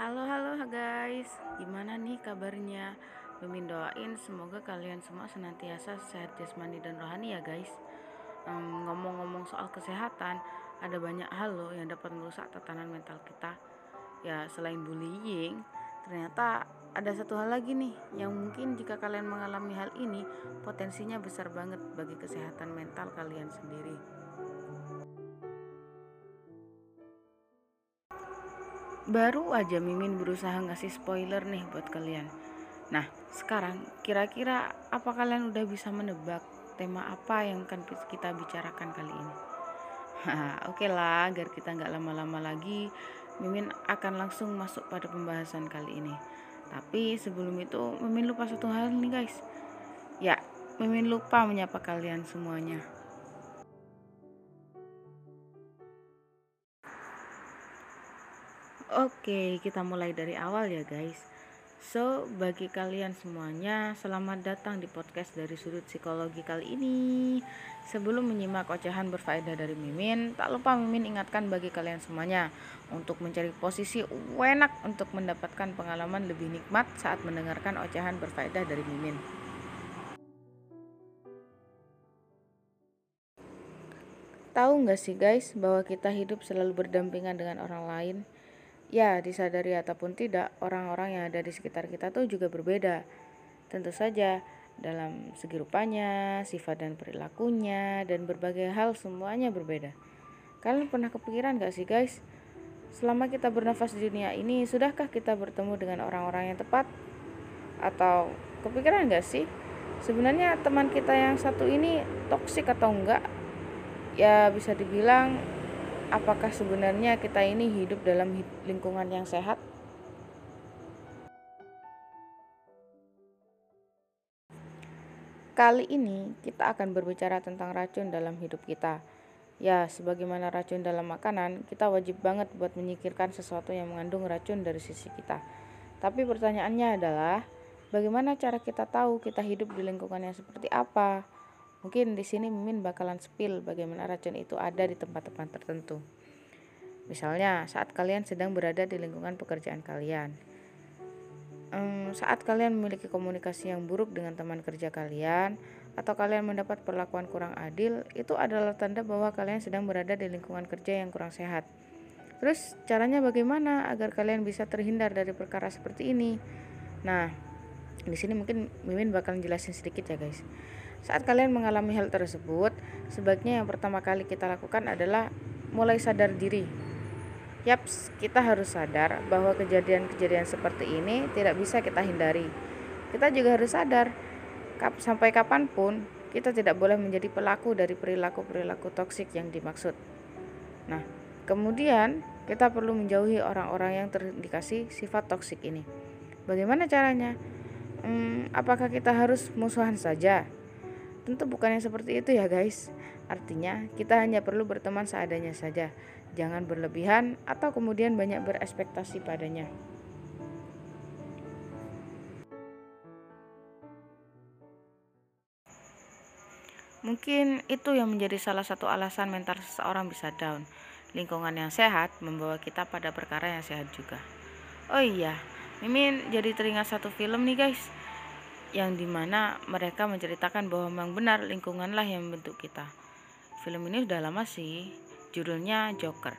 Halo halo guys, gimana nih kabarnya? Mimin doain semoga kalian semua senantiasa sehat jasmani dan rohani ya guys. ngomong ngomong-ngomong soal kesehatan, ada banyak hal loh yang dapat merusak tatanan mental kita. Ya selain bullying, ternyata ada satu hal lagi nih yang mungkin jika kalian mengalami hal ini potensinya besar banget bagi kesehatan mental kalian sendiri. Baru aja Mimin berusaha ngasih spoiler nih buat kalian. Nah, sekarang kira-kira apa kalian udah bisa menebak tema apa yang akan kita bicarakan kali ini? Oke lah, agar kita nggak lama-lama lagi, Mimin akan langsung masuk pada pembahasan kali ini. Tapi sebelum itu, Mimin lupa satu hal nih guys. Ya, Mimin lupa menyapa kalian semuanya. Oke, kita mulai dari awal ya guys. So, bagi kalian semuanya, selamat datang di podcast dari sudut psikologi kali ini. Sebelum menyimak ocehan berfaedah dari Mimin, tak lupa Mimin ingatkan bagi kalian semuanya untuk mencari posisi enak untuk mendapatkan pengalaman lebih nikmat saat mendengarkan ocehan berfaedah dari Mimin. Tahu nggak sih guys bahwa kita hidup selalu berdampingan dengan orang lain? Ya, disadari ataupun tidak, orang-orang yang ada di sekitar kita tuh juga berbeda. Tentu saja, dalam segi rupanya, sifat dan perilakunya, dan berbagai hal semuanya berbeda. Kalian pernah kepikiran gak sih guys? Selama kita bernafas di dunia ini, sudahkah kita bertemu dengan orang-orang yang tepat? Atau kepikiran gak sih? Sebenarnya teman kita yang satu ini toksik atau enggak? Ya bisa dibilang apakah sebenarnya kita ini hidup dalam lingkungan yang sehat? Kali ini kita akan berbicara tentang racun dalam hidup kita. Ya, sebagaimana racun dalam makanan, kita wajib banget buat menyingkirkan sesuatu yang mengandung racun dari sisi kita. Tapi pertanyaannya adalah, bagaimana cara kita tahu kita hidup di lingkungan yang seperti apa? Mungkin di sini Mimin bakalan spill bagaimana racun itu ada di tempat-tempat tertentu. Misalnya saat kalian sedang berada di lingkungan pekerjaan kalian. Um, saat kalian memiliki komunikasi yang buruk dengan teman kerja kalian atau kalian mendapat perlakuan kurang adil, itu adalah tanda bahwa kalian sedang berada di lingkungan kerja yang kurang sehat. Terus caranya bagaimana agar kalian bisa terhindar dari perkara seperti ini? Nah, di sini mungkin Mimin bakal jelasin sedikit ya guys. Saat kalian mengalami hal tersebut, sebaiknya yang pertama kali kita lakukan adalah mulai sadar diri. Yaps, kita harus sadar bahwa kejadian-kejadian seperti ini tidak bisa kita hindari. Kita juga harus sadar, sampai kapan pun kita tidak boleh menjadi pelaku dari perilaku-perilaku toksik yang dimaksud. Nah, kemudian kita perlu menjauhi orang-orang yang terindikasi sifat toksik ini. Bagaimana caranya? Hmm, apakah kita harus musuhan saja? Tentu bukan yang seperti itu ya guys. Artinya kita hanya perlu berteman seadanya saja. Jangan berlebihan atau kemudian banyak berespektasi padanya. Mungkin itu yang menjadi salah satu alasan mental seseorang bisa down. Lingkungan yang sehat membawa kita pada perkara yang sehat juga. Oh iya, Mimin jadi teringat satu film nih guys yang di mana mereka menceritakan bahwa memang benar lingkunganlah yang membentuk kita. Film ini udah lama sih, judulnya Joker.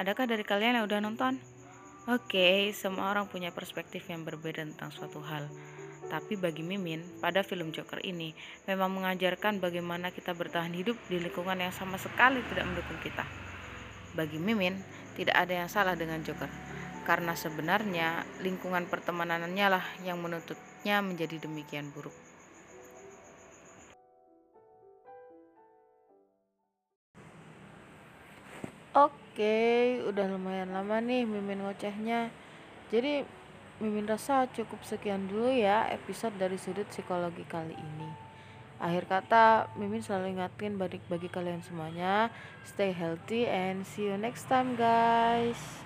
Adakah dari kalian yang udah nonton? Oke, okay, semua orang punya perspektif yang berbeda tentang suatu hal. Tapi bagi Mimin, pada film Joker ini memang mengajarkan bagaimana kita bertahan hidup di lingkungan yang sama sekali tidak mendukung kita. Bagi Mimin, tidak ada yang salah dengan Joker karena sebenarnya lingkungan pertemanannya lah yang menuntutnya menjadi demikian buruk. Oke, udah lumayan lama nih Mimin ngocehnya. Jadi Mimin rasa cukup sekian dulu ya episode dari sudut psikologi kali ini. Akhir kata, Mimin selalu ingatin bagi, bagi kalian semuanya, stay healthy and see you next time guys.